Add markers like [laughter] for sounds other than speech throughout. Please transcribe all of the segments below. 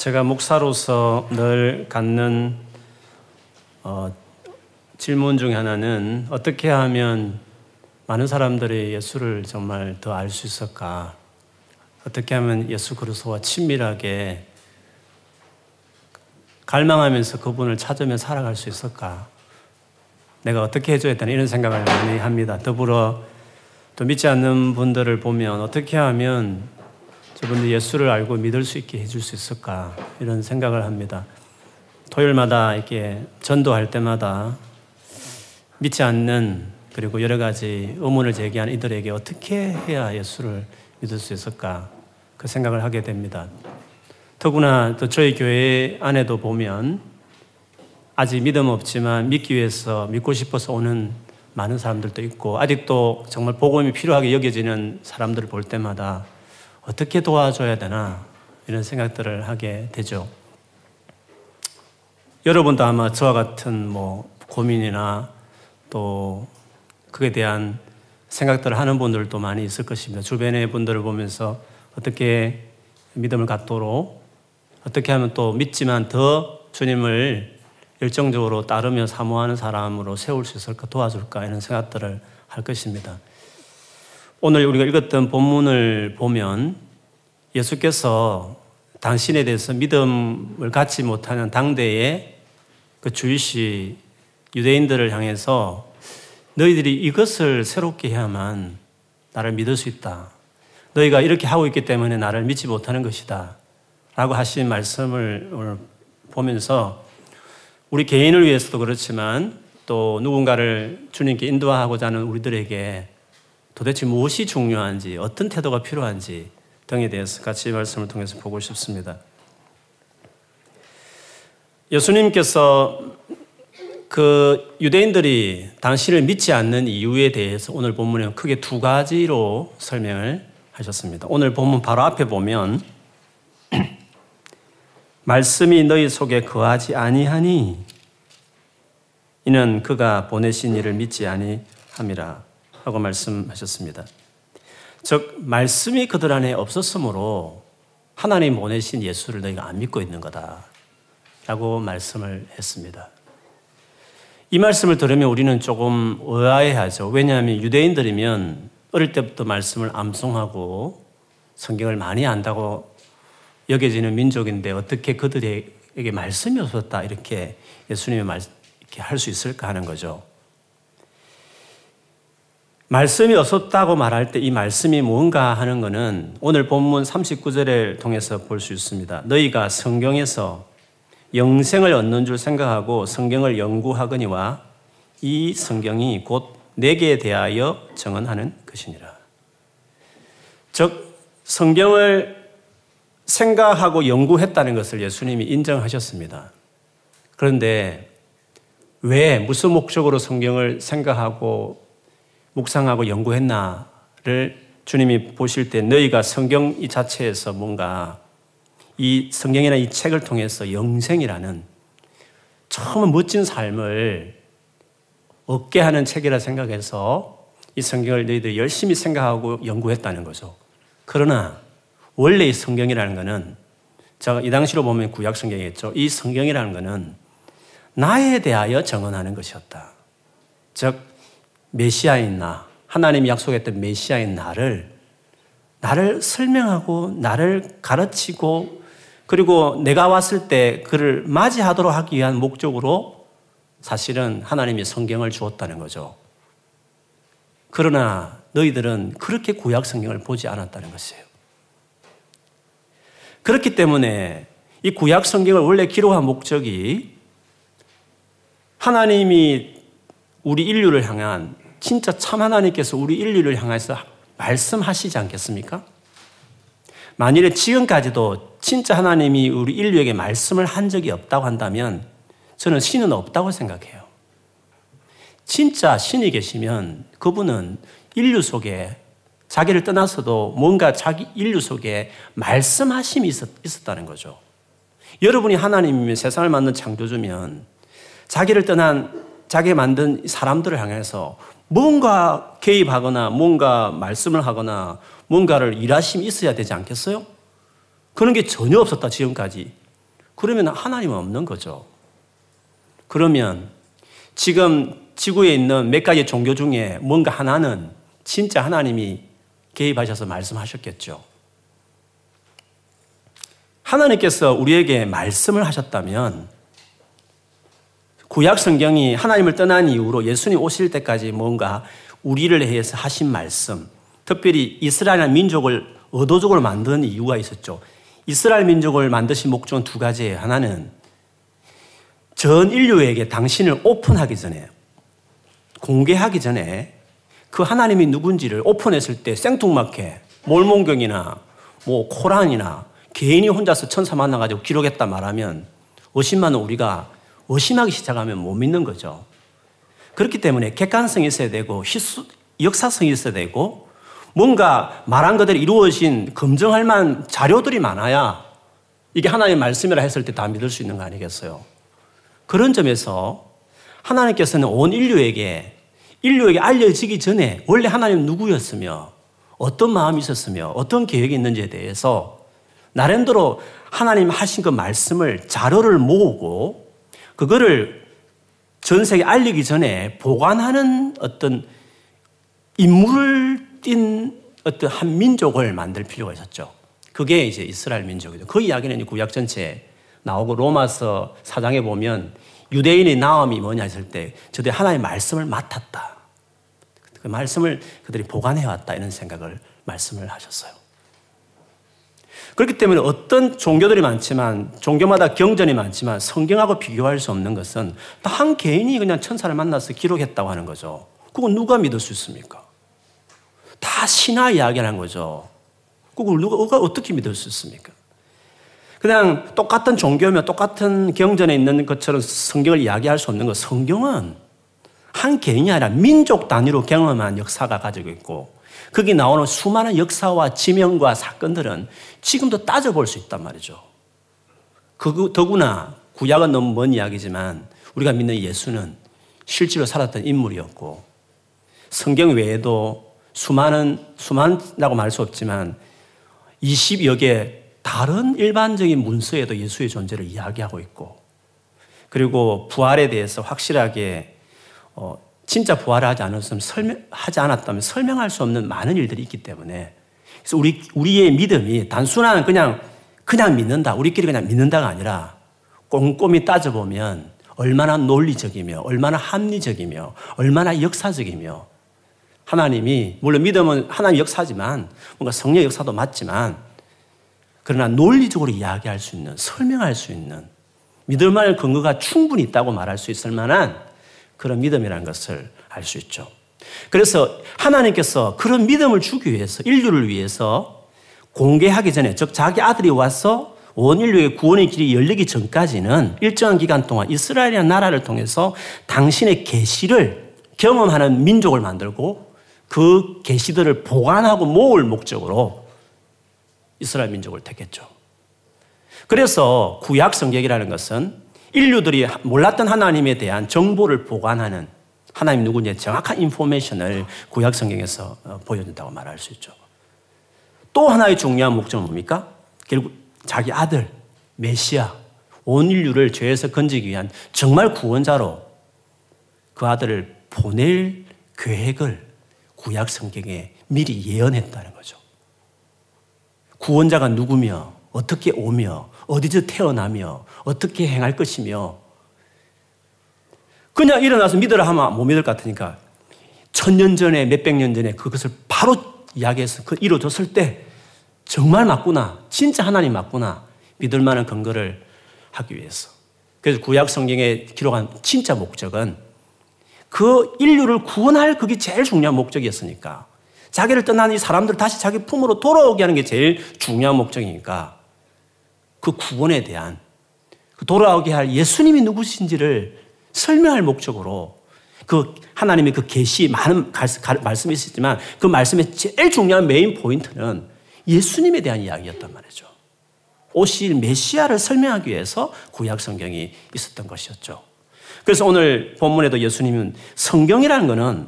제가 목사로서 늘 갖는 어, 질문 중 하나는 어떻게 하면 많은 사람들이 예수를 정말 더 알 수 있을까? 어떻게 하면 예수 그리스도와 친밀하게 갈망하면서 그분을 찾으며 살아갈 수 있을까? 내가 어떻게 해줘야 되나 이런 생각을 많이 합니다. 더불어 또 믿지 않는 분들을 보면 어떻게 하면 저분들 예수를 알고 믿을 수 있게 해줄 수 있을까 이런 생각을 합니다. 토요일마다 이렇게 전도할 때마다 믿지 않는 그리고 여러 가지 의문을 제기한 이들에게 어떻게 해야 예수를 믿을 수 있을까 그 생각을 하게 됩니다. 더구나 또 저희 교회 안에도 보면 아직 믿음 없지만 믿기 위해서 믿고 싶어서 오는 많은 사람들도 있고 아직도 정말 복음이 필요하게 여겨지는 사람들을 볼 때마다 어떻게 도와줘야 되나 이런 생각들을 하게 되죠. 여러분도 아마 저와 같은 뭐 고민이나 또 그에 대한 생각들을 하는 분들도 많이 있을 것입니다. 주변의 분들을 보면서 어떻게 믿음을 갖도록 어떻게 하면 또 믿지만 더 주님을 열정적으로 따르며 사모하는 사람으로 세울 수 있을까 도와줄까 이런 생각들을 할 것입니다. 오늘 우리가 읽었던 본문을 보면 예수께서 당신에 대해서 믿음을 갖지 못하는 당대의 그 주이시 유대인들을 향해서 너희들이 이것을 새롭게 해야만 나를 믿을 수 있다. 너희가 이렇게 하고 있기 때문에 나를 믿지 못하는 것이다. 라고 하신 말씀을 보면서 우리 개인을 위해서도 그렇지만 또 누군가를 주님께 인도하고자 하는 우리들에게 도대체 무엇이 중요한지, 어떤 태도가 필요한지 등에 대해서 같이 말씀을 통해서 보고 싶습니다. 예수님께서 그 유대인들이 당신을 믿지 않는 이유에 대해서 오늘 본문에 크게 두 가지로 설명을 하셨습니다. 오늘 본문 바로 앞에 보면 [clears throat] 말씀이 너희 속에 거하지 아니하니 이는 그가 보내신 이를 믿지 아니함이라. 하고 말씀하셨습니다. 즉, 말씀이 그들 안에 없었으므로 하나님 보내신 예수를 너희가 안 믿고 있는 거다. 라고 말씀을 했습니다. 이 말씀을 들으면 우리는 조금 의아해하죠. 왜냐하면 유대인들이면 어릴 때부터 말씀을 암송하고 성경을 많이 안다고 여겨지는 민족인데 어떻게 그들에게 말씀이 없었다 이렇게 예수님이 말, 이렇게 할 수 있을까 하는 거죠. 말씀이 없었다고 말할 때 이 말씀이 뭔가 하는 것은 오늘 본문 39절을 통해서 볼 수 있습니다. 너희가 성경에서 영생을 얻는 줄 생각하고 성경을 연구하거니와 이 성경이 곧 내게 대하여 정언하는 것이니라. 즉, 성경을 생각하고 연구했다는 것을 예수님이 인정하셨습니다. 그런데 왜, 무슨 목적으로 성경을 생각하고 묵상하고 연구했나를 주님이 보실 때 너희가 성경 이 자체에서 뭔가 이 성경이나 이 책을 통해서 영생이라는 처음 멋진 삶을 얻게 하는 책이라 생각해서 이 성경을 너희들이 열심히 생각하고 연구했다는 거죠. 그러나 원래 이 성경이라는 것은 제가 이 당시로 보면 구약 성경이겠죠. 이 성경이라는 것은 나에 대하여 정언하는 것이었다. 즉 메시아인 나, 하나님이 약속했던 메시아인 나를 나를 설명하고 나를 가르치고 그리고 내가 왔을 때 그를 맞이하도록 하기 위한 목적으로 사실은 하나님이 성경을 주었다는 거죠. 그러나 너희들은 그렇게 구약 성경을 보지 않았다는 것이에요. 그렇기 때문에 이 구약 성경을 원래 기록한 목적이 하나님이 우리 인류를 향한 진짜 참 하나님께서 우리 인류를 향해서 말씀하시지 않겠습니까? 만일에 지금까지도 진짜 하나님이 우리 인류에게 말씀을 한 적이 없다고 한다면 저는 신은 없다고 생각해요. 진짜 신이 계시면 그분은 인류 속에 자기를 떠나서도 뭔가 자기 인류 속에 말씀하심이 있었, 다는 거죠. 여러분이 하나님이면 세상을 만든 창조주면 자기를 떠난 자기 만든 사람들을 향해서 뭔가 개입하거나 뭔가 말씀을 하거나 뭔가를 일하심이 있어야 되지 않겠어요? 그런 게 전혀 없었다, 지금까지. 그러면 하나님은 없는 거죠. 그러면 지금 지구에 있는 몇 가지 종교 중에 뭔가 하나는 진짜 하나님이 개입하셔서 말씀하셨겠죠. 하나님께서 우리에게 말씀을 하셨다면 구약 성경이 하나님을 떠난 이후로 예수님 오실 때까지 뭔가 우리를 위해서 하신 말씀, 특별히 이스라엘 민족을 의도적으로 만든 이유가 있었죠. 이스라엘 민족을 만드신 목적은 두 가지예요. 하나는 전 인류에게 당신을 오픈하기 전에, 공개하기 전에 그 하나님이 누군지를 오픈했을 때 생뚱맞게 몰몬경이나 뭐 코란이나 개인이 혼자서 천사 만나가지고 기록했다 말하면 의심만 우리가 의심하기 시작하면 못 믿는 거죠. 그렇기 때문에 객관성이 있어야 되고 희수, 역사성이 있어야 되고 뭔가 말한 것들이 이루어진 검증할 만한 자료들이 많아야 이게 하나님의 말씀이라 했을 때 다 믿을 수 있는 거 아니겠어요? 그런 점에서 하나님께서는 온 인류에게 인류에게 알려지기 전에 원래 하나님 누구였으며 어떤 마음이 있었으며 어떤 계획이 있는지에 대해서 나름대로 하나님 하신 그 말씀을 자료를 모으고 그거를 전 세계 알리기 전에 보관하는 어떤 인물을 띈 어떤 한 민족을 만들 필요가 있었죠. 그게 이제 이스라엘 민족이죠. 그 이야기는 구약 전체에 나오고 로마서 사장에 보면 유대인의 나음이 뭐냐 했을 때 저들이 하나님의 말씀을 맡았다. 그 말씀을 그들이 보관해 왔다 이런 생각을 말씀을 하셨어요. 그렇기 때문에 어떤 종교들이 많지만 종교마다 경전이 많지만 성경하고 비교할 수 없는 것은 한 개인이 그냥 천사를 만나서 기록했다고 하는 거죠. 그건 누가 믿을 수 있습니까? 다 신화 이야기라는 거죠. 그걸 누가 어떻게 믿을 수 있습니까? 그냥 똑같은 종교며 똑같은 경전에 있는 것처럼 성경을 이야기할 수 없는 것. 성경은 한 개인이 아니라 민족 단위로 경험한 역사가 가지고 있고 거기 나오는 수많은 역사와 지명과 사건들은 지금도 따져볼 수 있단 말이죠. 그, 더구나 구약은 너무 먼 이야기지만 우리가 믿는 예수는 실제로 살았던 인물이었고 성경 외에도 수많은, 수많다고 말할 수 없지만 20여 개 다른 일반적인 문서에도 예수의 존재를 이야기하고 있고 그리고 부활에 대해서 확실하게 어, 진짜 부활하지 않았으면 설명, 하지 않았다면 설명할 수 없는 많은 일들이 있기 때문에 그래서 우리, 우리의 믿음이 단순한 그냥, 그냥 믿는다. 우리끼리 그냥 믿는다가 아니라 꼼꼼히 따져보면 얼마나 논리적이며, 얼마나 합리적이며, 얼마나 역사적이며, 하나님이, 물론 믿음은 하나님 역사지만, 뭔가 성령 역사도 맞지만, 그러나 논리적으로 이야기할 수 있는, 설명할 수 있는, 믿을 만한 근거가 충분히 있다고 말할 수 있을 만한 그런 믿음이라는 것을 알 수 있죠. 그래서 하나님께서 그런 믿음을 주기 위해서 인류를 위해서 공개하기 전에 즉 자기 아들이 와서 온 인류의 구원의 길이 열리기 전까지는 일정한 기간 동안 이스라엘이라는 나라를 통해서 당신의 계시를 경험하는 민족을 만들고 그 계시들을 보관하고 모을 목적으로 이스라엘 민족을 택했죠. 그래서 구약 성경이라는 것은 인류들이 몰랐던 하나님에 대한 정보를 보관하는 하나님 누구인지 정확한 인포메이션을 구약 성경에서 어, 보여준다고 말할 수 있죠. 또 하나의 중요한 목적은 뭡니까? 결국 자기 아들 메시아 온 인류를 죄에서 건지기 위한 정말 구원자로 그 아들을 보낼 계획을 구약 성경에 미리 예언했다는 거죠. 구원자가 누구며 어떻게 오며 어디서 태어나며 어떻게 행할 것이며. 그냥 일어나서 믿으라 하면 못 믿을 것 같으니까 천년 전에 몇백 년 전에 그것을 바로 이야기해서 그 이루어졌을 때 정말 맞구나. 진짜 하나님 맞구나. 믿을 만한 근거를 하기 위해서. 그래서 구약 성경에 기록한 진짜 목적은 그 인류를 구원할 그게 제일 중요한 목적이었으니까. 자기를 떠난 이 사람들 다시 자기 품으로 돌아오게 하는 게 제일 중요한 목적이니까 그 구원에 대한 그 돌아오게 할 예수님이 누구신지를 설명할 목적으로 그 하나님의 그 계시 많은 말씀이 있었지만 그 말씀의 제일 중요한 메인 포인트는 예수님에 대한 이야기였단 말이죠. 오실 메시아를 설명하기 위해서 구약 성경이 있었던 것이었죠. 그래서 오늘 본문에도 예수님은 성경이라는 것은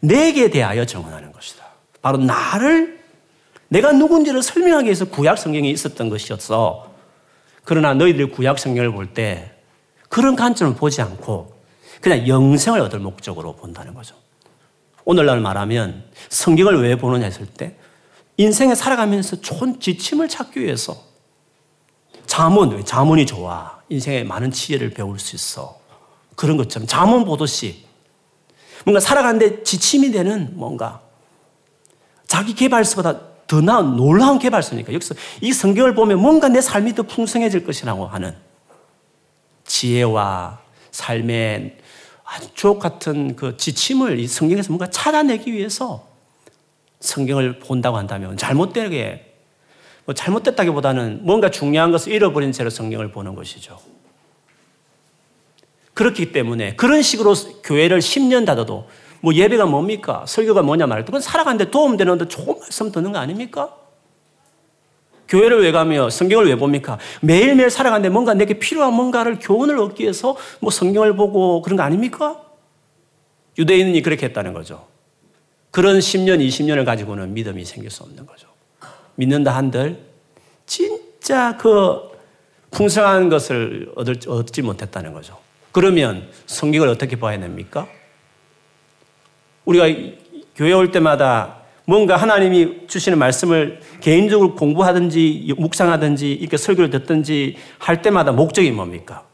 내게 대하여 정언하는 것이다. 바로 나를 내가 누군지를 설명하기 위해서 구약 성경에 있었던 것이었어. 그러나 너희들 구약 성경을 볼 때 그런 관점을 보지 않고 그냥 영생을 얻을 목적으로 본다는 거죠. 오늘날 말하면 성경을 왜 보느냐 했을 때 인생에 살아가면서 좋은 지침을 찾기 위해서 자문, 자문이 좋아. 인생에 많은 지혜를 배울 수 있어. 그런 것처럼 자문 보듯이 뭔가 살아가는데 지침이 되는 뭔가 자기 개발서보다 더 나은 놀라운 개발서니까 여기서 이 성경을 보면 뭔가 내 삶이 더 풍성해질 것이라고 하는 지혜와 삶의 주옥 같은 그 지침을 이 성경에서 뭔가 찾아내기 위해서 성경을 본다고 한다면 잘못되게 뭐 잘못됐다기보다는 뭔가 중요한 것을 잃어버린 채로 성경을 보는 것이죠. 그렇기 때문에 그런 식으로 교회를 10년 닫아도 뭐 예배가 뭡니까? 설교가 뭐냐 말도 그건 살아가는데 도움되는데 좋은 말씀 듣는 거 아닙니까? 교회를 왜 가며 성경을 왜 봅니까? 매일매일 살아가는데 뭔가 내게 필요한 뭔가를 교훈을 얻기 위해서 뭐 성경을 보고 그런 거 아닙니까? 유대인이 그렇게 했다는 거죠. 그런 10년, 20년을 가지고는 믿음이 생길 수 없는 거죠. 믿는다 한들 진짜 그 풍성한 것을 얻지 못했다는 거죠. 그러면 성경을 어떻게 봐야 됩니까? 우리가 교회 올 때마다 뭔가 하나님이 주시는 말씀을 개인적으로 공부하든지 묵상하든지 이렇게 설교를 듣든지 할 때마다 목적이 뭡니까?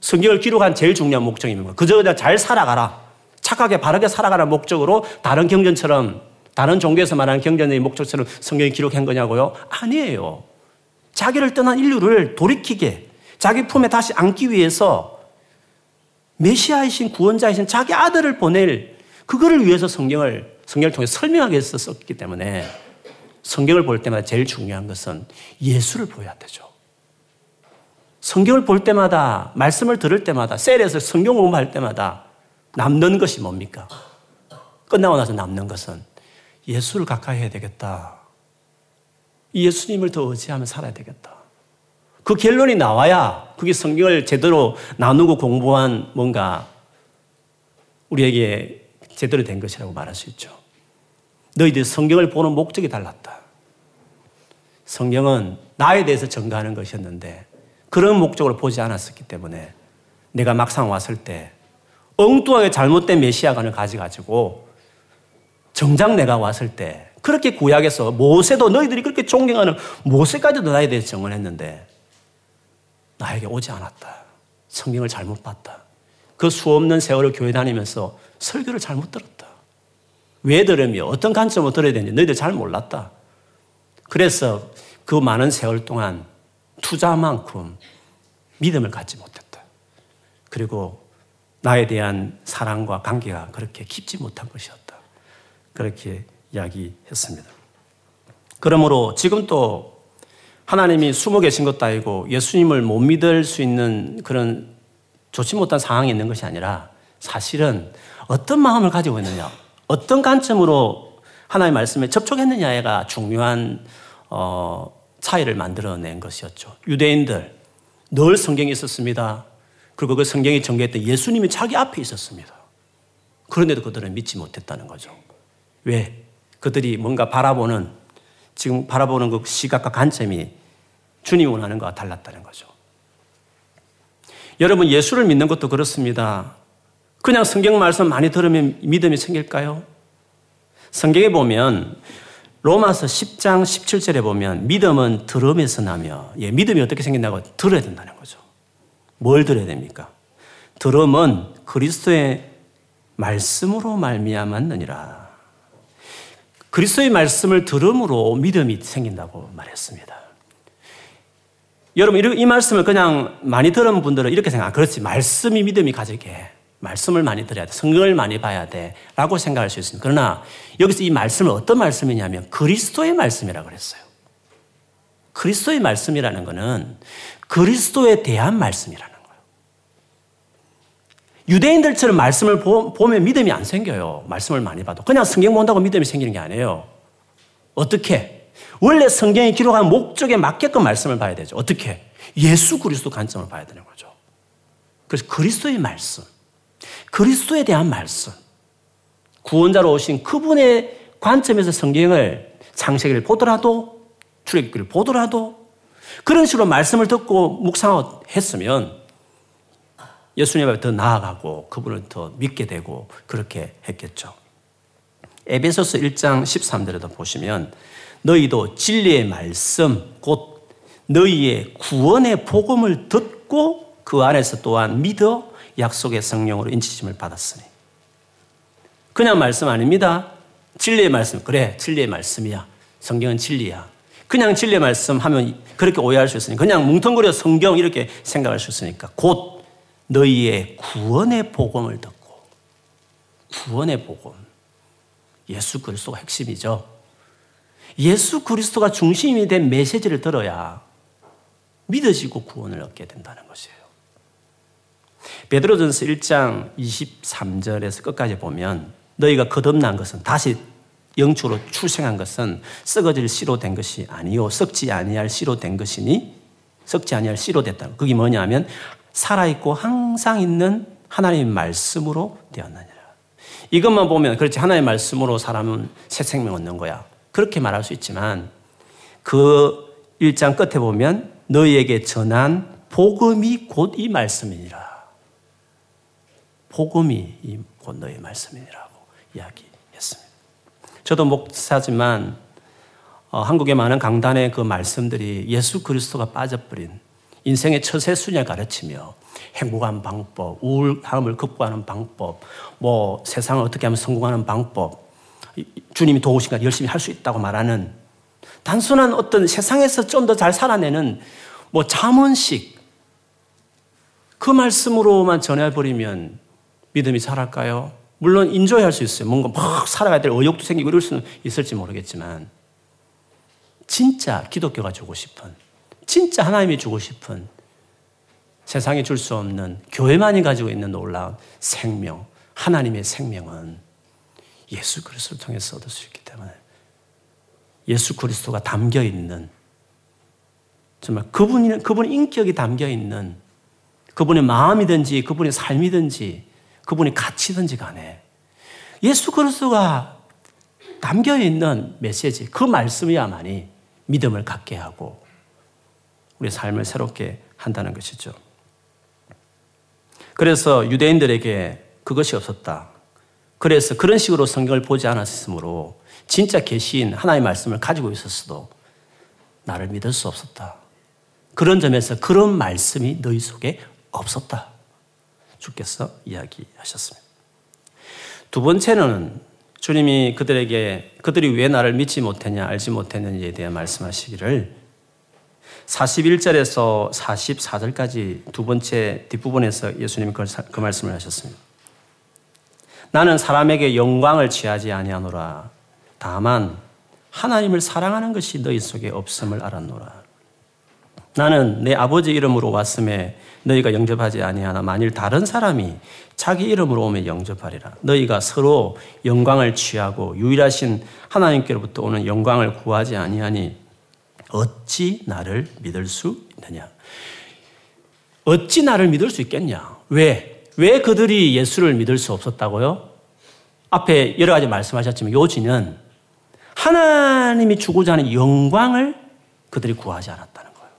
성경을 기록한 제일 중요한 목적이 뭡니까? 그저 그냥 잘 살아가라. 착하게 바르게 살아가는 목적으로 다른 경전처럼 다른 종교에서 말하는 경전의 목적처럼 성경이 기록한 거냐고요? 아니에요. 자기를 떠난 인류를 돌이키게 자기 품에 다시 안기 위해서 메시아이신 구원자이신 자기 아들을 보낼 그거를 위해서 성경을 성경을 통해 위해서 썼기 때문에 성경을 볼 때마다 제일 중요한 것은 예수를 보여야 되죠. 성경을 볼 때마다 말씀을 들을 때마다 셀에서 성경 공부할 때마다 남는 것이 뭡니까? 끝나고 나서 남는 것은 예수를 가까이 해야 되겠다. 예수님을 더 의지하며 살아야 되겠다. 그 결론이 나와야 그게 성경을 제대로 나누고 공부한 뭔가 우리에게 제대로 된 것이라고 말할 수 있죠. 너희들 성경을 보는 목적이 달랐다. 성경은 나에 대해서 증가하는 것이었는데 그런 목적으로 보지 않았었기 때문에 내가 막상 왔을 때 엉뚱하게 잘못된 메시아관을 가져가지고 정작 내가 왔을 때 그렇게 구약에서 모세도 너희들이 그렇게 존경하는 모세까지도 나에 대해서 정언했는데 나에게 오지 않았다. 성경을 잘못 봤다. 그 수없는 세월을 교회 다니면서 설교를 잘못 들었다. 왜 들으며 어떤 관점으로 들어야 되는지 너희들 잘 몰랐다. 그래서 그 많은 세월 동안 투자만큼 믿음을 갖지 못했다. 그리고 나에 대한 사랑과 관계가 그렇게 깊지 못한 것이었다. 그렇게 이야기했습니다. 그러므로 지금 또 하나님이 숨어 계신 것도 아니고 예수님을 못 믿을 수 있는 그런 좋지 못한 상황이 있는 것이 아니라 사실은 어떤 마음을 가지고 있느냐, 어떤 관점으로 하나님의 말씀에 접촉했느냐가 중요한 어, 차이를 만들어낸 것이었죠. 유대인들 늘 성경이 있었습니다. 그리고 그 성경이 전개했던 예수님이 자기 앞에 있었습니다. 그런데도 그들은 믿지 못했다는 거죠. 왜? 그들이 뭔가 바라보는, 지금 바라보는 그 시각과 관점이 주님이 원하는 것과 달랐다는 거죠. 여러분, 예수를 믿는 것도 그렇습니다. 그냥 성경 말씀 많이 들으면 믿음이 생길까요? 성경에 보면 로마서 10장 17절에 보면 믿음은 들음에서 나며 예, 믿음이 어떻게 생긴다고 들어야 된다는 거죠. 뭘 들어야 됩니까? 들음은 그리스도의 말씀으로 말미암았느니라. 그리스도의 말씀을 들음으로 믿음이 생긴다고 말했습니다. 여러분 이 말씀을 그냥 많이 들은 분들은 이렇게 생각, 그렇지 말씀이 믿음이 가지게 말씀을 많이 들어야 돼, 성경을 많이 봐야 돼 라고 생각할 수 있습니다. 그러나 여기서 이 말씀은 어떤 말씀이냐면 그리스도의 말씀이라고 그랬어요. 그리스도의 말씀이라는 것은 그리스도에 대한 말씀이라는 거예요. 유대인들처럼 말씀을 보면 믿음이 안 생겨요. 말씀을 많이 봐도. 그냥 성경 본다고 믿음이 생기는 게 아니에요. 어떻게? 원래 성경이 기록한 목적에 맞게끔 말씀을 봐야 되죠. 어떻게? 예수 그리스도 관점을 봐야 되는 거죠. 그래서 그리스도의 말씀, 그리스도에 대한 말씀, 구원자로 오신 그분의 관점에서 성경을 창세기를 보더라도 출애굽기를 보더라도 그런 식으로 말씀을 듣고 묵상하고 했으면 예수님 앞에 더 나아가고 그분을 더 믿게 되고 그렇게 했겠죠. 에베소서 1장 13절에도 보시면 너희도 진리의 말씀 곧 너희의 구원의 복음을 듣고 그 안에서 또한 믿어 약속의 성령으로 인치심을 받았으니 그냥 말씀 아닙니다. 진리의 말씀 그래 진리의 말씀이야. 성경은 진리야. 그냥 진리의 말씀 하면 그렇게 오해할 수 있으니 그냥 뭉텅거려 성경 이렇게 생각할 수 있으니까 곧 너희의 구원의 복음을 듣고 구원의 복음 예수 그리스도가 핵심이죠. 예수 그리스도가 중심이 된 메시지를 들어야 믿어지고 구원을 얻게 된다는 것이에요. 베드로전서 1장 23절에서 끝까지 보면 너희가 거듭난 것은 다시 영초로 출생한 것은 썩어질 씨로 된 것이 아니요 썩지 아니할 씨로 된 것이니 썩지 아니할 씨로 됐다. 그게 뭐냐면 살아 있고 항상 있는 하나님의 말씀으로 되었느니라. 이것만 보면 그렇지 하나님의 말씀으로 사람은 새 생명 얻는 거야. 그렇게 말할 수 있지만 그 1장 끝에 보면 너희에게 전한 복음이 곧 이 말씀이니라. 복음이 곧 너희 말씀이라고 이야기했습니다. 저도 목사지만 어, 한국의 많은 강단의 그 말씀들이 예수 그리스도가 빠져버린 인생의 처세순을 가르치며 행복한 방법, 우울함을 극복하는 방법, 뭐 세상을 어떻게 하면 성공하는 방법, 주님이 도우시니까 열심히 할 수 있다고 말하는 단순한 어떤 세상에서 좀 더 잘 살아내는 뭐 잠언식 그 말씀으로만 전해버리면 믿음이 살할까요? 물론 인조할 수 있어요. 뭔가 막 살아가야 될 의욕도 생기고 이럴 수는 있을지 모르겠지만 진짜 기독교가 주고 싶은 진짜 하나님이 주고 싶은 세상에 줄 수 없는 교회만이 가지고 있는 놀라운 생명, 하나님의 생명은 예수 그리스도를 통해서 얻을 수 있기 때문에 예수 그리스도가 담겨 있는 정말 그분이 그분의 인격이 담겨 있는 그분의 마음이든지 그분의 삶이든지 그분의 가치든지 간에 예수 그리스도가 담겨 있는 메시지 그 말씀이야만이 믿음을 갖게 하고 우리 삶을 새롭게 한다는 것이죠. 그래서 유대인들에게 그것이 없었다. 그래서 그런 식으로 성경을 보지 않았으므로 진짜 계신 하나의 말씀을 가지고 있었어도 나를 믿을 수 없었다. 그런 점에서 그런 말씀이 너희 속에 없었다. 주께서 이야기하셨습니다. 두 번째는 주님이 그들에게 그들이 왜 나를 믿지 못했냐, 알지 못했는지에 대해 말씀하시기를 41절에서 44절까지 두 번째 뒷부분에서 예수님이 그, 그 말씀을 하셨습니다. 나는 사람에게 영광을 취하지 아니하노라. 다만 하나님을 사랑하는 것이 너희 속에 없음을 알았노라. 나는 내 아버지 이름으로 왔음에 너희가 영접하지 아니하나 만일 다른 사람이 자기 이름으로 오면 영접하리라. 너희가 서로 영광을 취하고 유일하신 하나님께로부터 오는 영광을 구하지 아니하니 어찌 나를 믿을 수 있느냐? 어찌 나를 믿을 수 있겠냐? 왜? 왜 그들이 예수를 믿을 수 없었다고요? 앞에 여러 가지 말씀하셨지만 요지는 하나님이 주고자 하는 영광을 그들이 구하지 않았다는 거예요.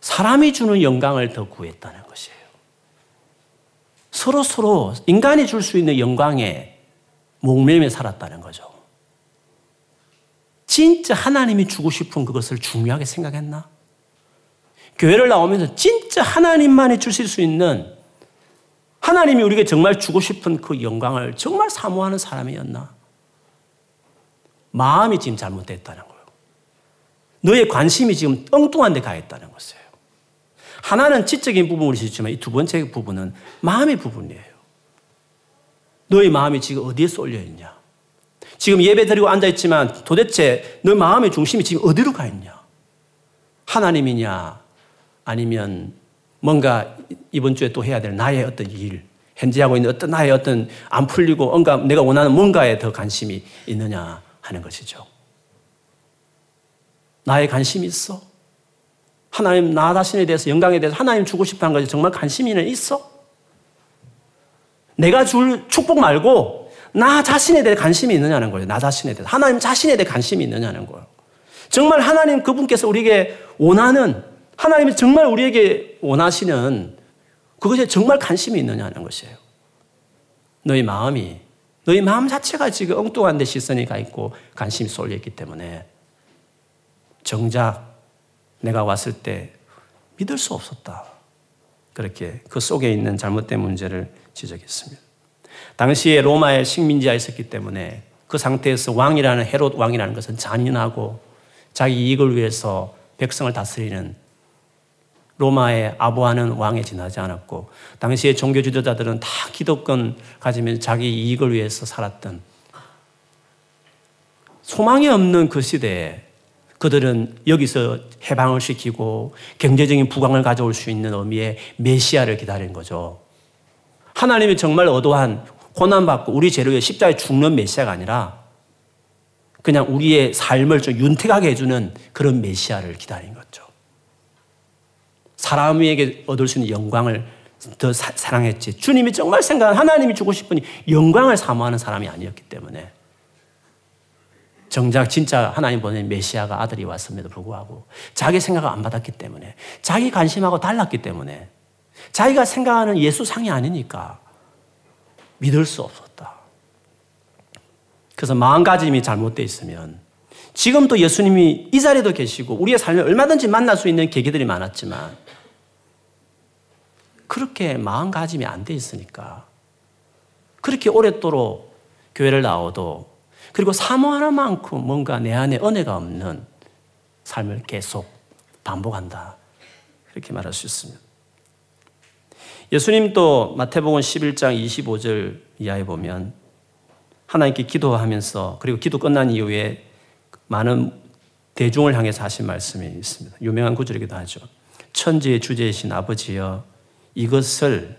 사람이 주는 영광을 더 구했다는 것이에요. 서로 서로 인간이 줄 수 있는 영광에 목매매 살았다는 거죠. 진짜 하나님이 주고 싶은 그것을 중요하게 생각했나? 교회를 나오면서 진짜 하나님만이 주실 수 있는 하나님이 우리에게 정말 주고 싶은 그 영광을 정말 사모하는 사람이었나? 마음이 지금 잘못됐다는 거예요. 너의 관심이 지금 엉뚱한 데 가 있다는 것이에요. 하나는 지적인 부분을 있지만 이 두 번째 부분은 마음의 부분이에요. 너의 마음이 지금 어디에 쏠려 있냐? 지금 예배 드리고 앉아 있지만 도대체 너 마음의 중심이 지금 어디로 가 있냐? 하나님이냐? 아니면 뭔가 이번 주에 또 해야 될 나의 어떤 일, 현재 하고 있는 어떤 나의 어떤 안 풀리고 뭔가 내가 원하는 뭔가에 더 관심이 있느냐 하는 것이죠. 나의 관심이 있어? 하나님 나 자신에 대해서 영광에 대해서 하나님 주고 싶어 하는 것이 정말 관심이 있어? 내가 줄 축복 말고 나 자신에 대해 관심이 있느냐는 거예요. 나 자신에 대해. 하나님 자신에 대해 관심이 있느냐는 거예요. 정말 하나님 그분께서 우리에게 원하는 하나님이 정말 우리에게 원하시는 그것에 정말 관심이 있느냐는 것이에요. 너희 마음이 너희 마음 자체가 지금 엉뚱한 데 시선이 가 있고 관심이 쏠려 있기 때문에 정작 내가 왔을 때 믿을 수 없었다. 그렇게 그 속에 있는 잘못된 문제를 지적했습니다. 당시에 로마의 식민지가 있었기 때문에 그 상태에서 왕이라는 헤롯 왕이라는 것은 잔인하고 자기 이익을 위해서 백성을 다스리는 로마의 아부하는 왕에 지나지 않았고 당시의 종교 지도자들은 다 기독권 가지면 자기 이익을 위해서 살았던 소망이 없는 그 시대에 그들은 여기서 해방을 시키고 경제적인 부강을 가져올 수 있는 의미의 메시아를 기다린 거죠. 하나님이 정말 어떠한 고난받고 우리 죄를 십자가에 죽는 메시아가 아니라 그냥 우리의 삶을 좀 윤택하게 해주는 그런 메시아를 기다린 거죠. 사람에게 얻을 수 있는 영광을 더 사, 랑했지 주님이 정말 생각한 하나님이 주고 싶으니 영광을 사모하는 사람이 아니었기 때문에 정작 진짜 하나님 보낸 메시아가 아들이 왔음에도 불구하고 자기 생각을 안 받았기 때문에 자기 관심하고 달랐기 때문에 자기가 생각하는 예수상이 아니니까 믿을 수 없었다. 그래서 마음가짐이 잘못되어 있으면 지금도 예수님이 이 자리에도 계시고 우리의 삶에 얼마든지 만날 수 있는 계기들이 많았지만 그렇게 마음가짐이 안 돼 있으니까 그렇게 오랫도록 교회를 나와도 그리고 사모하는 만큼 뭔가 내 안에 은혜가 없는 삶을 계속 반복한다. 그렇게 말할 수 있습니다. 예수님도 마태복음 11장 25절 이하에 보면 하나님께 기도하면서 그리고 기도 끝난 이후에 많은 대중을 향해서 하신 말씀이 있습니다. 유명한 구절이기도 하죠. 천지의 주제이신 아버지여 이것을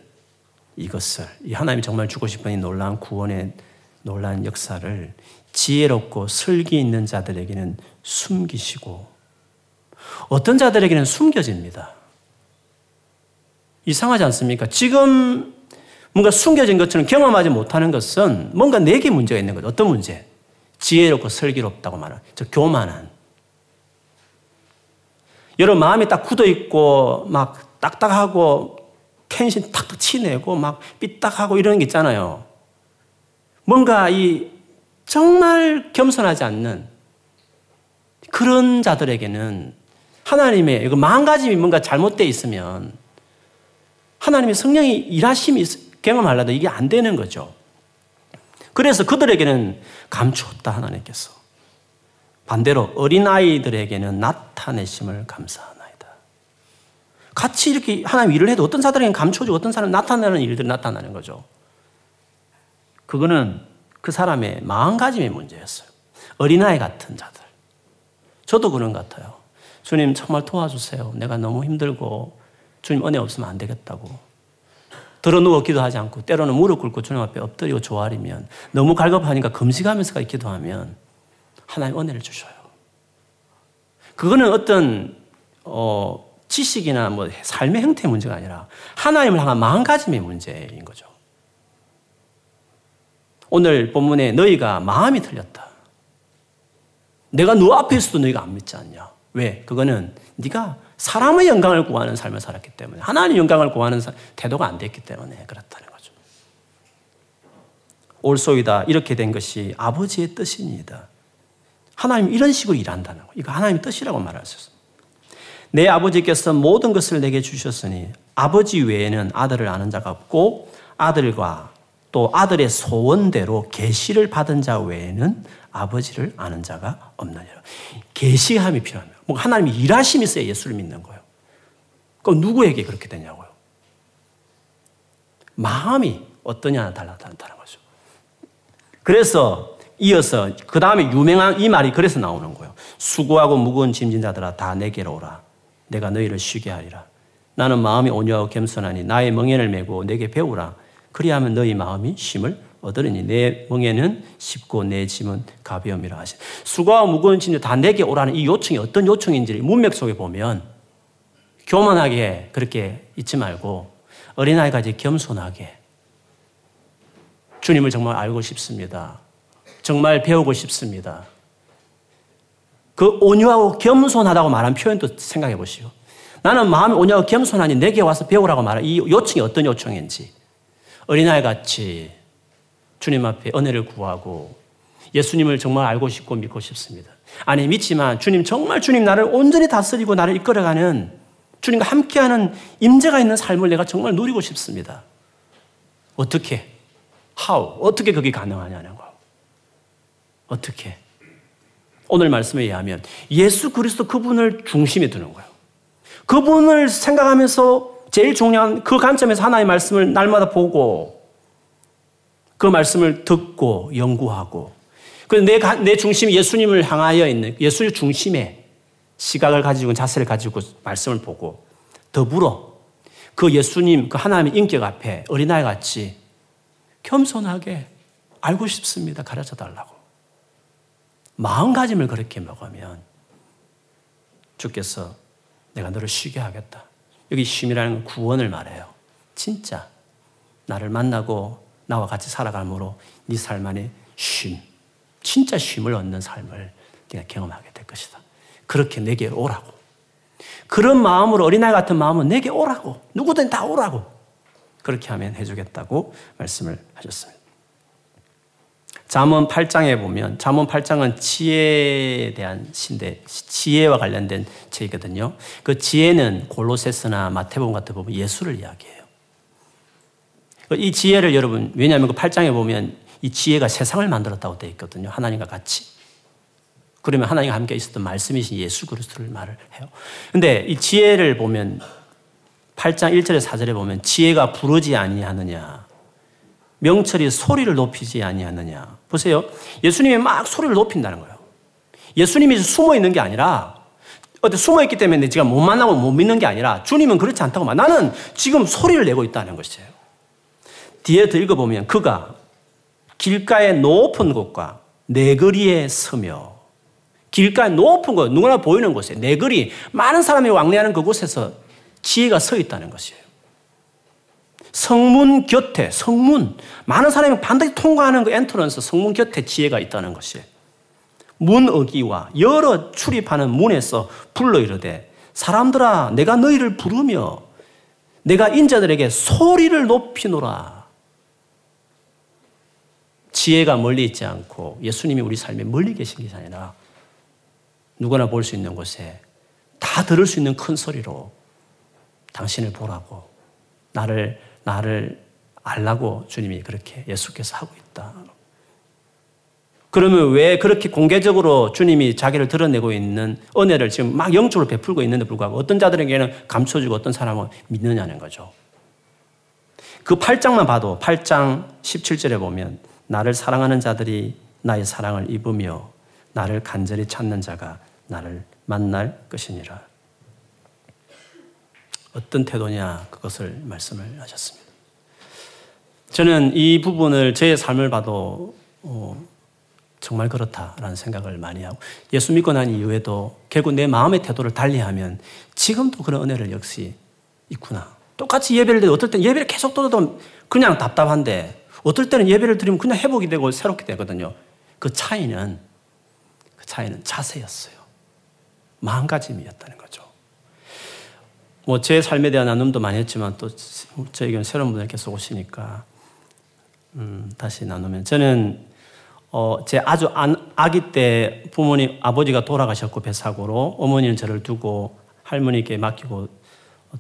이것을 이 하나님이 정말 주고 싶은 이 놀라운 구원의 놀라운 역사를 지혜롭고 슬기 있는 자들에게는 숨기시고 어떤 자들에게는 숨겨집니다. 이상하지 않습니까? 지금 뭔가 숨겨진 것처럼 경험하지 못하는 것은 뭔가 내게 문제가 있는 거죠. 어떤 문제? 지혜롭고 슬기롭다고 말하는, 저 교만한. 여러분 마음이 딱 굳어 있고 막 딱딱하고 텐션 탁탁 치내고 막 삐딱하고 이런 게 있잖아요. 뭔가 이 정말 겸손하지 않는 그런 자들에게는 하나님의 이거 마음가짐이 뭔가 잘못되어 있으면 하나님의 성령이 일하심이 경험하려도 이게 안 되는 거죠. 그래서 그들에게는 감추었다 하나님께서. 반대로 어린아이들에게는 나타내심을 감사하나이다. 같이 이렇게 하나님 일을 해도 어떤 사람에게는 감춰주고 어떤 사람은 나타내는 일들이 나타나는 거죠. 그거는 그 사람의 마음가짐의 문제였어요. 어린아이 같은 자들. 저도 그런 것 같아요. 주님 정말 도와주세요. 내가 너무 힘들고 주님 은혜 없으면 안 되겠다고. 들어 누워 기도하지 않고 때로는 무릎 꿇고 주님 앞에 엎드리고 조아리면 너무 갈급하니까 금식하면서 기도하면 하나님 은혜를 주셔요. 그거는 어떤 어, 지식이나 뭐 삶의 형태의 문제가 아니라 하나님을 향한 마음가짐의 문제인 거죠. 오늘 본문에 너희가 마음이 틀렸다. 내가 너 앞에 있어도 너희가 안 믿지 않냐? 왜? 그거는 네가 사람의 영광을 구하는 삶을 살았기 때문에 하나님 영광을 구하는 태도가 안 됐기 때문에 그렇다는 거죠. 올소이다 이렇게 된 것이 아버지의 뜻이니다. 하나님 이런 식으로 일한다는 거. 이거 하나님 뜻이라고 말할 수 있습니다. 내 아버지께서 모든 것을 내게 주셨으니 아버지 외에는 아들을 아는 자가 없고 아들과 또 아들의 소원대로 계시를 받은 자 외에는 아버지를 아는 자가 없느니라. 계시함이 필요합니다. 뭐 하나님이 일하심이 있어야 예수를 믿는 거예요. 그럼 누구에게 그렇게 되냐고요? 마음이 어떠냐에 달라다는 거죠. 그래서 이어서 그 다음에 유명한 이 말이 그래서 나오는 거예요. 수고하고 무거운 짐진 자들아 다 내게로 오라. 내가 너희를 쉬게 하리라. 나는 마음이 온유하고 겸손하니 나의 멍에를 메고 내게 배우라. 그리하면 너희 마음이 쉼을 얻으리니 내 멍에는 쉽고 내 짐은 가벼움이라 하시. 수고와 무거운 짐을 다 내게 오라는 이 요청이 어떤 요청인지를 문맥 속에 보면 교만하게 그렇게 잊지 말고 어린아이까지 겸손하게 주님을 정말 알고 싶습니다. 정말 배우고 싶습니다. 그 온유하고 겸손하다고 말한 표현도 생각해 보시오. 나는 마음이 온유하고 겸손하니 내게 와서 배우라고 말한 이 요청이 어떤 요청인지. 어린아이 같이 주님 앞에 은혜를 구하고 예수님을 정말 알고 싶고 믿고 싶습니다. 아니, 믿지만 주님, 정말 주님 나를 온전히 다스리고 나를 이끌어가는 주님과 함께하는 임재가 있는 삶을 내가 정말 누리고 싶습니다. 어떻게? How? 어떻게 그게 가능하냐는 거. 어떻게? 오늘 말씀에 의하면 예수 그리스도 그분을 중심에 두는 거예요. 그분을 생각하면서 제일 중요한 그 관점에서 하나의 말씀을 날마다 보고 그 말씀을 듣고 연구하고 내, 내 중심이 예수님을 향하여 있는 예수 중심의 시각을 가지고 자세를 가지고 말씀을 보고 더불어 그 예수님 그 하나님의 인격 앞에 어린아이 같이 겸손하게 알고 싶습니다. 가르쳐 달라고. 마음가짐을 그렇게 먹으면 주께서 내가 너를 쉬게 하겠다. 여기 쉼이라는 건 구원을 말해요. 진짜 나를 만나고 나와 같이 살아감으로 네 삶 안에 쉼, 진짜 쉼을 얻는 삶을 네가 경험하게 될 것이다. 그렇게 내게 오라고. 그런 마음으로 어린아이 같은 마음은 내게 오라고. 누구든 다 오라고. 그렇게 하면 해주겠다고 말씀을 하셨습니다. 잠언 8장에 보면 잠언 8장은 지혜에 대한 신데 지혜와 관련된 책이거든요. 그 지혜는 골로세스나 마태복음 같은 보면 예수를 이야기해요. 이 지혜를 여러분 왜냐하면 그 8장에 보면 이 지혜가 세상을 만들었다고 되어 있거든요. 하나님과 같이. 그러면 하나님과 함께 있었던 말씀이신 예수 그리스도를 말을 해요. 근데 이 지혜를 보면 8장 1절에 4절에 보면 지혜가 부르지 아니하느냐. 명철이 소리를 높이지 아니하느냐. 보세요. 예수님이 막 소리를 높인다는 거예요. 예수님이 숨어 있는 게 아니라 어때 숨어 있기 때문에 제가 못 만나고 못 믿는 게 아니라 주님은 그렇지 않다고 말. 나는 지금 소리를 내고 있다는 것이에요. 뒤에 더 읽어보면 그가 길가의 높은 곳과 내거리에 서며 길가의 높은 곳, 누구나 보이는 곳에 내거리, 많은 사람이 왕래하는 그곳에서 지혜가 서 있다는 것이에요. 성문 곁에, 성문. 많은 사람이 반드시 통과하는 그 엔터런스, 성문 곁에 지혜가 있다는 것이에요. 문어기와 여러 출입하는 문에서 불러 이르되 사람들아 내가 너희를 부르며 내가 인자들에게 소리를 높이노라. 지혜가 멀리 있지 않고 예수님이 우리 삶에 멀리 계신 것이 아니라 누구나 볼 수 있는 곳에 다 들을 수 있는 큰 소리로 당신을 보라고 나를 나를 알라고 주님이 그렇게 예수께서 하고 있다. 그러면 왜 그렇게 공개적으로 주님이 자기를 드러내고 있는 은혜를 지금 막 영적으로 베풀고 있는데 불구하고 어떤 자들에게는 감춰주고 어떤 사람은 믿느냐는 거죠. 그 8장만 봐도 8장 17절에 보면 나를 사랑하는 자들이 나의 사랑을 입으며 나를 간절히 찾는 자가 나를 만날 것이니라. 어떤 태도냐 그것을 말씀을 하셨습니다. 저는 이 부분을 제 삶을 봐도 어, 정말 그렇다라는 생각을 많이 하고 예수 믿고 난 이후에도 결국 내 마음의 태도를 달리하면 지금도 그런 은혜를 역시 있구나. 똑같이 예배를 드려 어떨 땐 예배를 계속 드려도 그냥 답답한데 어떨 때는 예배를 드리면 그냥 회복이 되고 새롭게 되거든요. 그 차이는 그 차이는 자세였어요. 마음가짐이었다는 거죠. 뭐 제 삶에 대한 나눔도 많이 했지만 또 저에게는 새로운 분들께서 오시니까 음, 다시 나누면 저는 어, 제 아주 안, 아기 때 부모님 아버지가 돌아가셨고 배 사고로 어머니는 저를 두고 할머니께 맡기고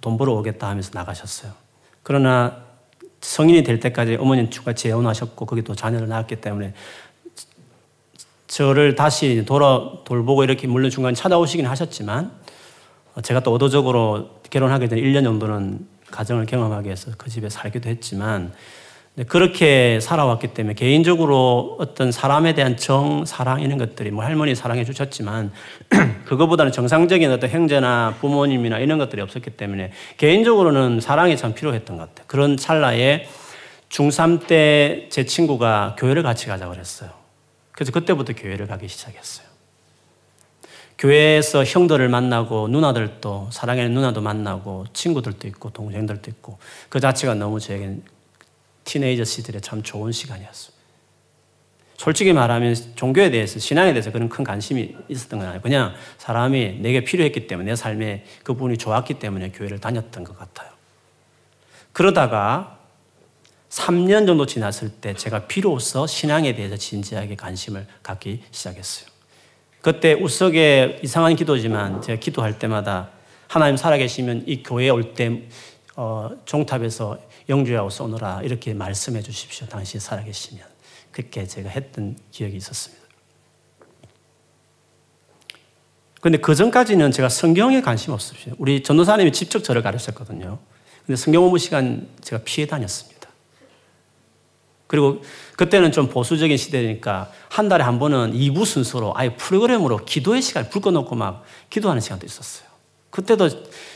돈 벌어 오겠다 하면서 나가셨어요. 그러나 성인이 될 때까지 어머니는 추가 재혼하셨고 거기 또 자녀를 낳았기 때문에 저를 다시 돌아 돌보고 이렇게 물론 중간에 찾아오시긴 하셨지만 제가 또 의도적으로 결혼하게 된 1년 정도는 가정을 경험하게 해서 그 집에 살기도 했지만 그렇게 살아왔기 때문에 개인적으로 어떤 사람에 대한 정, 사랑 이런 것들이 뭐 할머니 사랑해 주셨지만 [clears throat] 그거보다는 정상적인 어떤 형제나 부모님이나 이런 것들이 없었기 때문에 개인적으로는 사랑이 참 필요했던 것 같아요. 그런 찰나에 중3 때 제 친구가 교회를 같이 가자고 그랬어요. 그래서 그때부터 교회를 가기 시작했어요. 교회에서 형들을 만나고 누나들도 사랑하는 누나도 만나고 친구들도 있고 동생들도 있고 그 자체가 너무 저에게는 티네이저 시절에 참 좋은 시간이었어요. 솔직히 말하면 종교에 대해서 신앙에 대해서 그런 큰 관심이 있었던 건 아니고 그냥 사람이 내게 필요했기 때문에 내 삶에 그 부분이 좋았기 때문에 교회를 다녔던 것 같아요. 그러다가 3년 정도 지났을 때 제가 비로소 신앙에 대해서 진지하게 관심을 갖기 시작했어요. 그때 우석에 이상한 기도지만 제가 기도할 때마다 하나님 살아계시면 이 교회에 올때 어, 종탑에서 영주하고 쏘노라 이렇게 말씀해 주십시오. 당신 살아계시면. 그렇게 제가 했던 기억이 있었습니다. 근데 그 전까지는 제가 성경에 관심 없었어요. 우리 전도사님이 직접 저를 가르쳤거든요. 근데 성경 공부 시간 제가 피해 다녔습니다. 그리고 그때는 좀 보수적인 시대니까 한 달에 한 번은 2부 순서로 아예 프로그램으로 기도의 시간을 불 꺼놓고 막 기도하는 시간도 있었어요. 그때도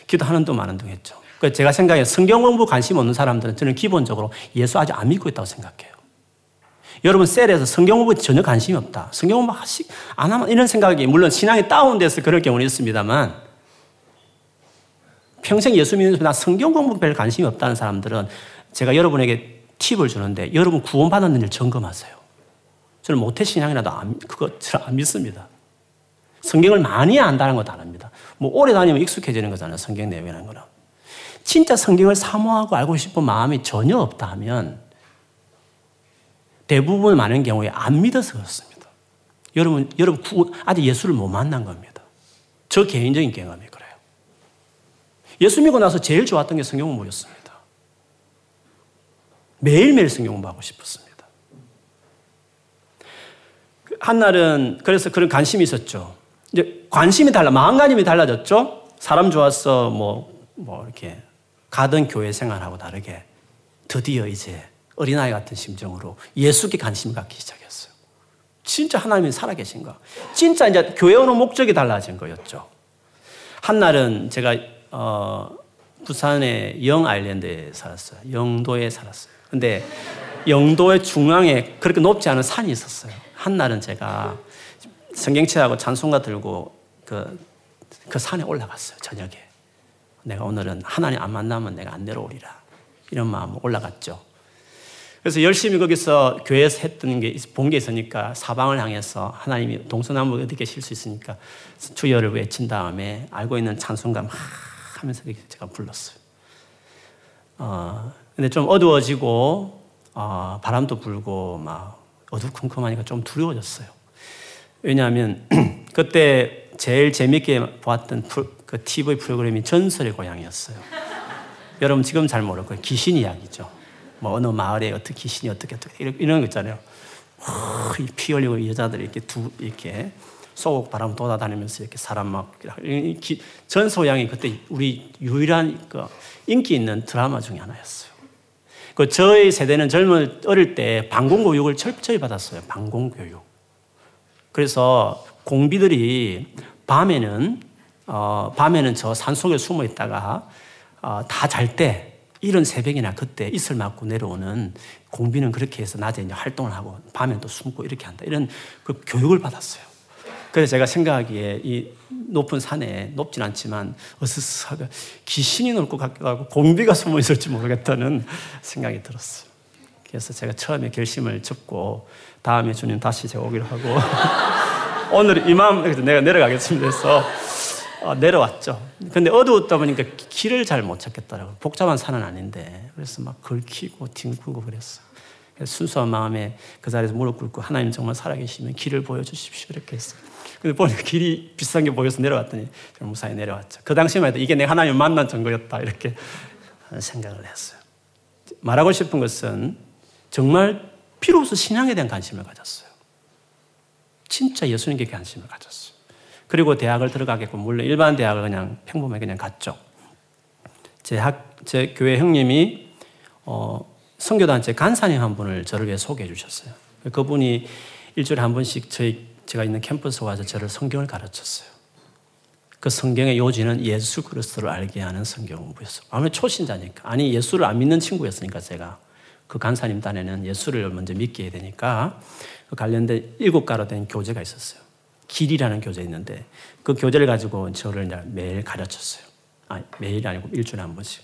기도하는 동 마는 동 했죠. 제가 생각에 성경 공부 관심 없는 사람들은 저는 기본적으로 예수 아직 안 믿고 있다고 생각해요. 여러분 셀에서 성경 공부에 전혀 관심이 없다. 성경 공부 하시, 안 하면 이런 생각이 물론 신앙이 다운돼서 그럴 경우는 있습니다만 평생 예수 믿으면서 나 성경 공부 별 관심이 없다는 사람들은 제가 여러분에게 팁을 주는데 여러분 구원받았는지 점검하세요. 저는 모태신앙이라도 안, 그거 안 믿습니다. 성경을 많이 안다는 것도 안 합니다. 뭐 오래 다니면 익숙해지는 거잖아요. 성경 내용이라는 거는. 진짜 성경을 사모하고 알고 싶은 마음이 전혀 없다 하면 대부분 많은 경우에 안 믿어서 그렇습니다. 여러분, 여러분 구, 아직 예수를 못 만난 겁니다. 저 개인적인 경험이 그래요. 예수 믿고 나서 제일 좋았던 게 성경 공부였습니다. 매일매일 성경 공부하고 싶었습니다. 한날은 그래서 그런 관심이 있었죠. 이제 관심이 달라, 마음가짐이 달라졌죠. 사람 좋았어, 뭐, 뭐 이렇게 가던 교회 생활하고 다르게 드디어 이제 어린아이 같은 심정으로 예수께 관심을 갖기 시작했어요. 진짜 하나님이 살아계신가? 진짜 이제 교회 오는 목적이 달라진 거였죠. 한날은 제가 어, 부산의 영 아일랜드에 살았어요. 영도에 살았어요. 근데 영도의 중앙에 그렇게 높지 않은 산이 있었어요. 한날은 제가 성경책하고 찬송가 들고 그, 그 산에 올라갔어요. 저녁에. 내가 오늘은 하나님 안 만나면 내가 안 내려오리라. 이런 마음으로 올라갔죠. 그래서 열심히 거기서 교회에서 했던 게, 본 게 있으니까 사방을 향해서 하나님이 동서남북 어디 계실 수 있으니까 주여를 외친 다음에 알고 있는 찬송가 막 하면서 제가 불렀어요. 어, 근데 좀 어두워지고, 어, 바람도 불고, 막 어두컴컴하니까 좀 두려워졌어요. 왜냐하면 [clears throat] 그때 제일 재밌게 보았던 그 TV 프로그램이 전설의 고향이었어요. [laughs] 여러분 지금 잘 모를 거예요. 귀신 이야기죠. 뭐 어느 마을에 어떻게 귀신이 어떻게 어떻게 이런 거 있잖아요. 피 흘리고 여자들이 이렇게 두 이렇게 소옥 바람 돌아다니면서 이렇게 사람 막 전소양이 그때 우리 유일한 그 인기 있는 드라마 중에 하나였어요. 그 저희 세대는 젊은 어릴 때 방공 교육을 철저히 받았어요. 방공 교육. 그래서 공비들이 밤에는 어, 밤에는 저 산속에 숨어 있다가 어, 다잘 때 이런 새벽이나 그때 이슬 맞고 내려오는 공비는 그렇게 해서 낮에 이제 활동을 하고 밤에 또 숨고 이렇게 한다. 이런 그 교육을 받았어요. 그래서 제가 생각하기에 이 높은 산에 높진 않지만 어스스하게 귀신이 놀 것 같기도 하고 공비가 숨어 있을지 모르겠다는 생각이 들었어요. 그래서 제가 처음에 결심을 접고 다음에 주님 다시 제가 오기로 하고 [laughs] 오늘 이맘 내가 내려가겠습니다 해서 어, 내려왔죠. 근데 어두웠다 보니까 길을 잘 못 찾겠더라고요. 복잡한 산은 아닌데. 그래서 막 걸키고 뒹굴고 그랬어요. 순수한 마음에 그 자리에서 무릎 꿇고 하나님 정말 살아계시면 길을 보여주십시오. 이렇게 했어요. 근데 보니까 길이 비싼 게 보여서 내려왔더니 무사히 내려왔죠. 그 당시만 해도 이게 내가 하나님 만난 증거였다. 이렇게 생각을 했어요. 말하고 싶은 것은 정말 필요 없어 신앙에 대한 관심을 가졌어요. 진짜 예수님께 관심을 가졌어요. 그리고 대학을 들어가겠고, 물론 일반 대학을 그냥 평범하게 그냥 갔죠. 제 학, 제 교회 형님이, 어, 성교단체 간사님 한 분을 저를 위해 소개해 주셨어요. 그분이 일주일에 한 번씩 저희, 제가 있는 캠퍼스 와서 저를 성경을 가르쳤어요. 그 성경의 요지는 예수 그리스도를 알게 하는 성경 공부였어요. 아무래도 초신자니까. 아니, 예수를 안 믿는 친구였으니까 제가. 그 간사님 딴에는 예수를 먼저 믿게 되니까 그 관련된 일곱 가로 된 교재가 있었어요. 길이라는 교재 있는데 그 교재를 가지고 저를 매일 가르쳤어요. 아, 매일 아니고 일주일에 한 번씩.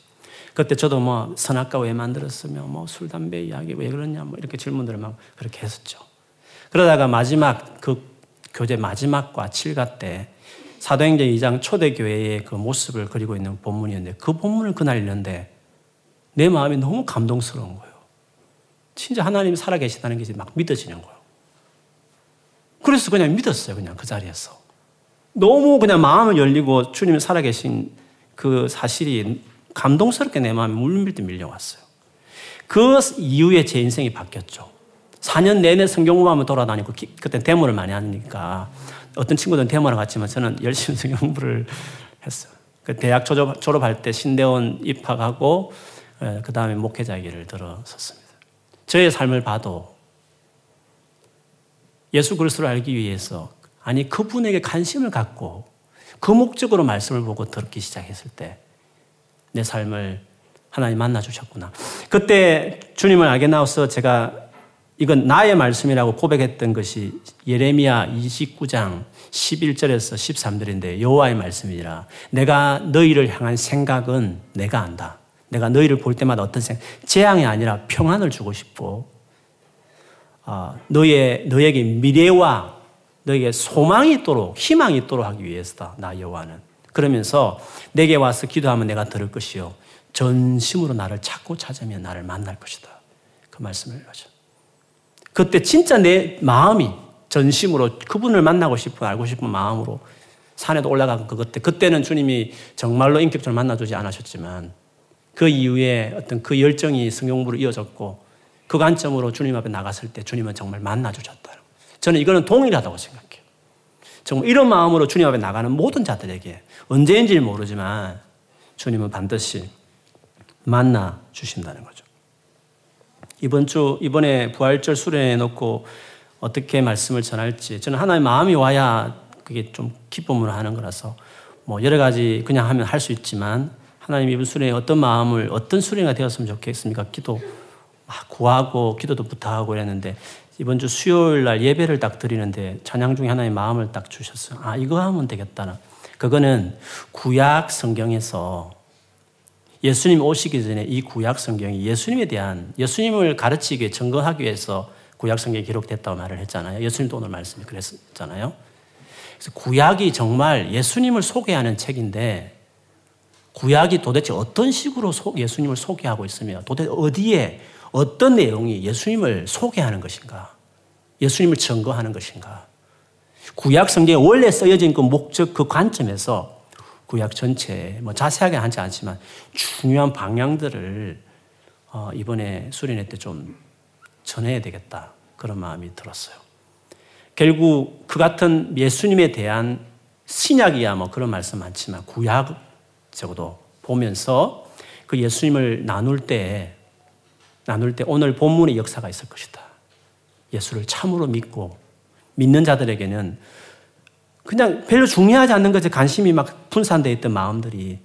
그때 저도 뭐 선악과 왜 만들었으며 뭐 술, 담배 이야기 왜 그러냐 뭐 이렇게 질문들을 막 그렇게 했었죠. 그러다가 마지막 그 교제 마지막과 칠가 때 사도행전 2장 초대교회의 그 모습을 그리고 있는 본문이었는데 그 본문을 그날 읽는데 내 마음이 너무 감동스러운 거예요. 진짜 하나님이 살아계시다는 게 막 믿어지는 거예요. 그래서 그냥 믿었어요. 그냥 그 자리에서. 너무 그냥 마음을 열리고 주님이 살아계신 그 사실이 감동스럽게 내 마음에 물밀듯 밀려왔어요. 그 이후에 제 인생이 바뀌었죠. 4년 내내 성경 공부하며 돌아다니고 그때 데모를 많이 하니까 어떤 친구들은 데모를 갔지만 저는 [laughs] 열심히 성경 공부를 했어요. 그 대학 졸업, 졸업할 때 신대원 입학하고 예, 그 다음에 목회자 에게를 들어섰습니다. 저의 삶을 봐도 예수 그리스도를 알기 위해서 아니 그분에게 관심을 갖고 그 목적으로 말씀을 보고 듣기 시작했을 때 내 삶을 하나님 만나 주셨구나. 그때 주님을 알게 나와서 제가 이건 나의 말씀이라고 고백했던 것이 예레미야 29장 11절에서 13절인데 여호와의 말씀이라 내가 너희를 향한 생각은 내가 안다. 내가 너희를 볼 때마다 어떤 생각, 재앙이 아니라 평안을 주고 싶고 어, 너의 너에게 미래와 너에게 소망이 있도록 희망이 있도록 하기 위해서다. 나 여호와는. 그러면서 내게 와서 기도하면 내가 들을 것이요 전심으로 나를 찾고 찾으면 나를 만날 것이다. 그 말씀을 하죠. 그때 진짜 내 마음이 전심으로 그분을 만나고 싶은 알고 싶은 마음으로 산에도 올라가고 그때 그때는 주님이 정말로 인격적으로 만나주지 않으셨지만 그 이후에 어떤 그 열정이 성경부로 이어졌고 그 관점으로 주님 앞에 나갔을 때 주님은 정말 만나주셨다. 저는 이거는 동일하다고 생각해요. 정말 이런 마음으로 주님 앞에 나가는 모든 자들에게 언제인지 모르지만 주님은 반드시 만나 주신다는 거죠. 이번 주, 이번에 부활절 수련회 놓고 어떻게 말씀을 전할지 저는 하나의 마음이 와야 그게 좀 기쁨으로 하는 거라서 뭐 여러 가지 그냥 하면 할 수 있지만 하나님 이번 수련회 어떤 마음을 어떤 수련회가 되었으면 좋겠습니까? 기도 막 구하고 기도도 부탁하고 이랬는데 이번 주 수요일 날 예배를 딱 드리는데 찬양 중에 하나의 마음을 딱 주셨어요. 아, 이거 하면 되겠다. 그거는 구약 성경에서 예수님 오시기 전에 이 구약 성경이 예수님에 대한 예수님을 가르치기 위해 증거하기 위해서 구약 성경에 기록됐다고 말을 했잖아요. 예수님도 오늘 말씀이 그랬잖아요. 그래서 구약이 정말 예수님을 소개하는 책인데 구약이 도대체 어떤 식으로 예수님을 소개하고 있으며 도대체 어디에 어떤 내용이 예수님을 소개하는 것인가? 예수님을 증거하는 것인가? 구약 성경에 원래 쓰여진 그 목적, 그 관점에서 구약 전체, 뭐 자세하게 하지 않지만 중요한 방향들을 어, 이번에 수련회 때 좀 전해야 되겠다. 그런 마음이 들었어요. 결국 그 같은 예수님에 대한 신약이야 뭐 그런 말씀 많지만 구약적으로 보면서 그 예수님을 나눌 때 나눌 때 오늘 본문의 역사가 있을 것이다. 예수를 참으로 믿고 믿는 자들에게는 그냥 별로 중요하지 않는 것에 관심이 막 분산되어 있던 마음들이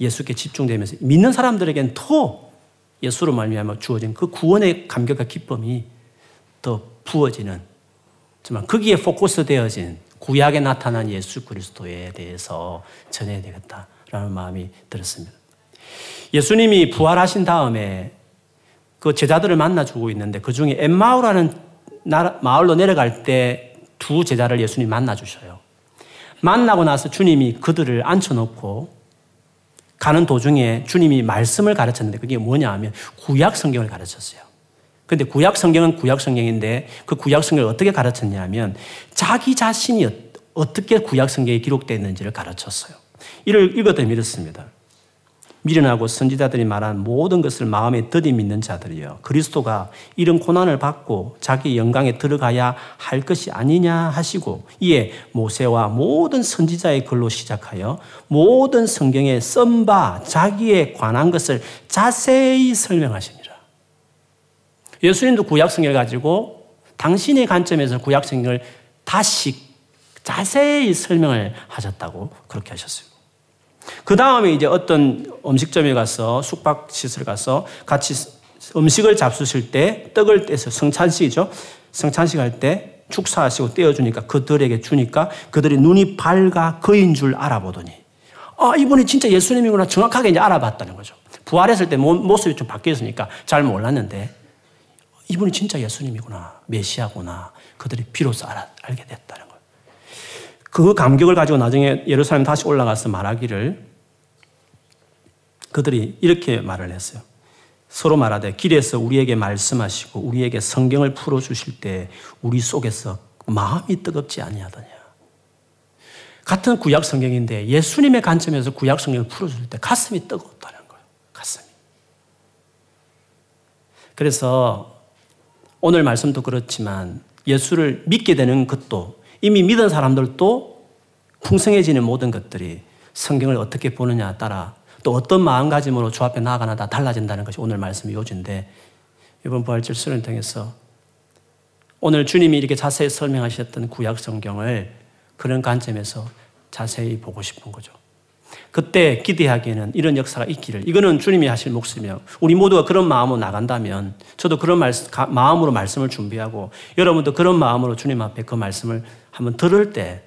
예수께 집중되면서 믿는 사람들에게는 더 예수로 말미암아 주어진 그 구원의 감격과 기쁨이 더 부어지는 정말 거기에 포커스되어진 구약에 나타난 예수 그리스도에 대해서 전해야 되겠다라는 마음이 들었습니다. 예수님이 부활하신 다음에 그 제자들을 만나주고 있는데 그 중에 엠마오라는 마을로 내려갈 때 두 제자를 예수님 만나주셔요. 만나고 나서 주님이 그들을 앉혀놓고 가는 도중에 주님이 말씀을 가르쳤는데 그게 뭐냐 하면 구약 성경을 가르쳤어요. 근데 구약 성경은 구약 성경인데 그 구약 성경을 어떻게 가르쳤냐 하면 자기 자신이 어떻게 구약 성경에 기록되어 있는지를 가르쳤어요. 이를 읽었더니 이렇습니다. 미련하고 선지자들이 말한 모든 것을 마음에 들이 믿는 자들이여 그리스도가 이런 고난을 받고 자기 영광에 들어가야 할 것이 아니냐 하시고 이에 모세와 모든 선지자의 글로 시작하여 모든 성경에 쓴바 자기에 관한 것을 자세히 설명하십니다. 예수님도 구약 성경을 가지고 당신의 관점에서 구약 성경을 다시 자세히 설명을 하셨다고 그렇게 하셨어요. 그 다음에 이제 어떤 음식점에 가서 숙박시설 가서 같이 음식을 잡수실 때 떡을 떼서 성찬식이죠. 성찬식 할 때 축사하시고 떼어주니까 그들에게 주니까 그들이 눈이 밝아 그인 줄 알아보더니 아, 이분이 진짜 예수님이구나 정확하게 이제 알아봤다는 거죠. 부활했을 때 모습이 좀 바뀌었으니까 잘 몰랐는데 이분이 진짜 예수님이구나. 메시아구나. 그들이 비로소 알아, 알게 됐다는. 그 감격을 가지고 나중에 예루살렘 다시 올라가서 말하기를 그들이 이렇게 말을 했어요. 서로 말하되 길에서 우리에게 말씀하시고 우리에게 성경을 풀어 주실 때 우리 속에서 마음이 뜨겁지 아니하더냐. 같은 구약 성경인데 예수님의 관점에서 구약 성경을 풀어 줄때 가슴이 뜨겁다는 거예요. 가슴이. 그래서 오늘 말씀도 그렇지만 예수를 믿게 되는 것도 이미 믿은 사람들도 풍성해지는 모든 것들이 성경을 어떻게 보느냐 따라 또 어떤 마음가짐으로 주 앞에 나아가나 다 달라진다는 것이 오늘 말씀의 요지인데 이번 부활절 수련을 통해서 오늘 주님이 이렇게 자세히 설명하셨던 구약 성경을 그런 관점에서 자세히 보고 싶은 거죠. 그때 기대하기에는 이런 역사가 있기를 이거는 주님이 하실 몫이며 우리 모두가 그런 마음으로 나간다면 저도 그런 말씀, 마음으로 말씀을 준비하고 여러분도 그런 마음으로 주님 앞에 그 말씀을 한번 들을 때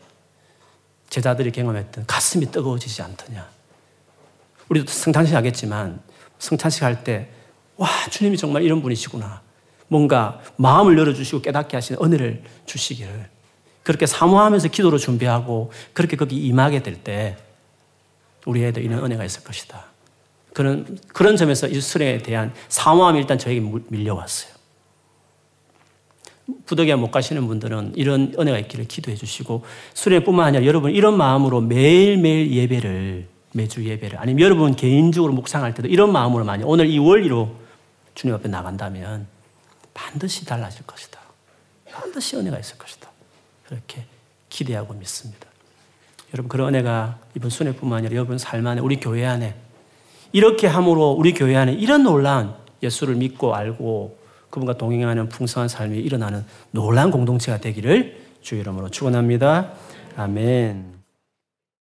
제자들이 경험했던 가슴이 뜨거워지지 않더냐. 우리도 성탄식 하겠지만 성탄식 할 때 와, 주님이 정말 이런 분이시구나. 뭔가 마음을 열어주시고 깨닫게 하시는 은혜를 주시기를. 그렇게 사모하면서 기도로 준비하고 그렇게 거기 임하게 될 때 우리 애들 이런 은혜가 있을 것이다. 그런, 그런 점에서 이 수련에 대한 사모함이 일단 저에게 밀려왔어요. 부덕에 못 가시는 분들은 이런 은혜가 있기를 기도해 주시고 수련뿐만 아니라 여러분 이런 마음으로 매일매일 예배를 매주 예배를 아니면 여러분 개인적으로 묵상할 때도 이런 마음으로 많이 오늘 이 원리로 주님 앞에 나간다면 반드시 달라질 것이다. 반드시 은혜가 있을 것이다. 그렇게 기대하고 믿습니다. 여러분 그런 은혜가 이번 순회뿐만 아니라 여러분 삶 안에 우리 교회 안에 이렇게 함으로 우리 교회 안에 이런 놀라운 예수를 믿고 알고 그분과 동행하는 풍성한 삶이 일어나는 놀라운 공동체가 되기를 주 이름으로 축원합니다. 아멘.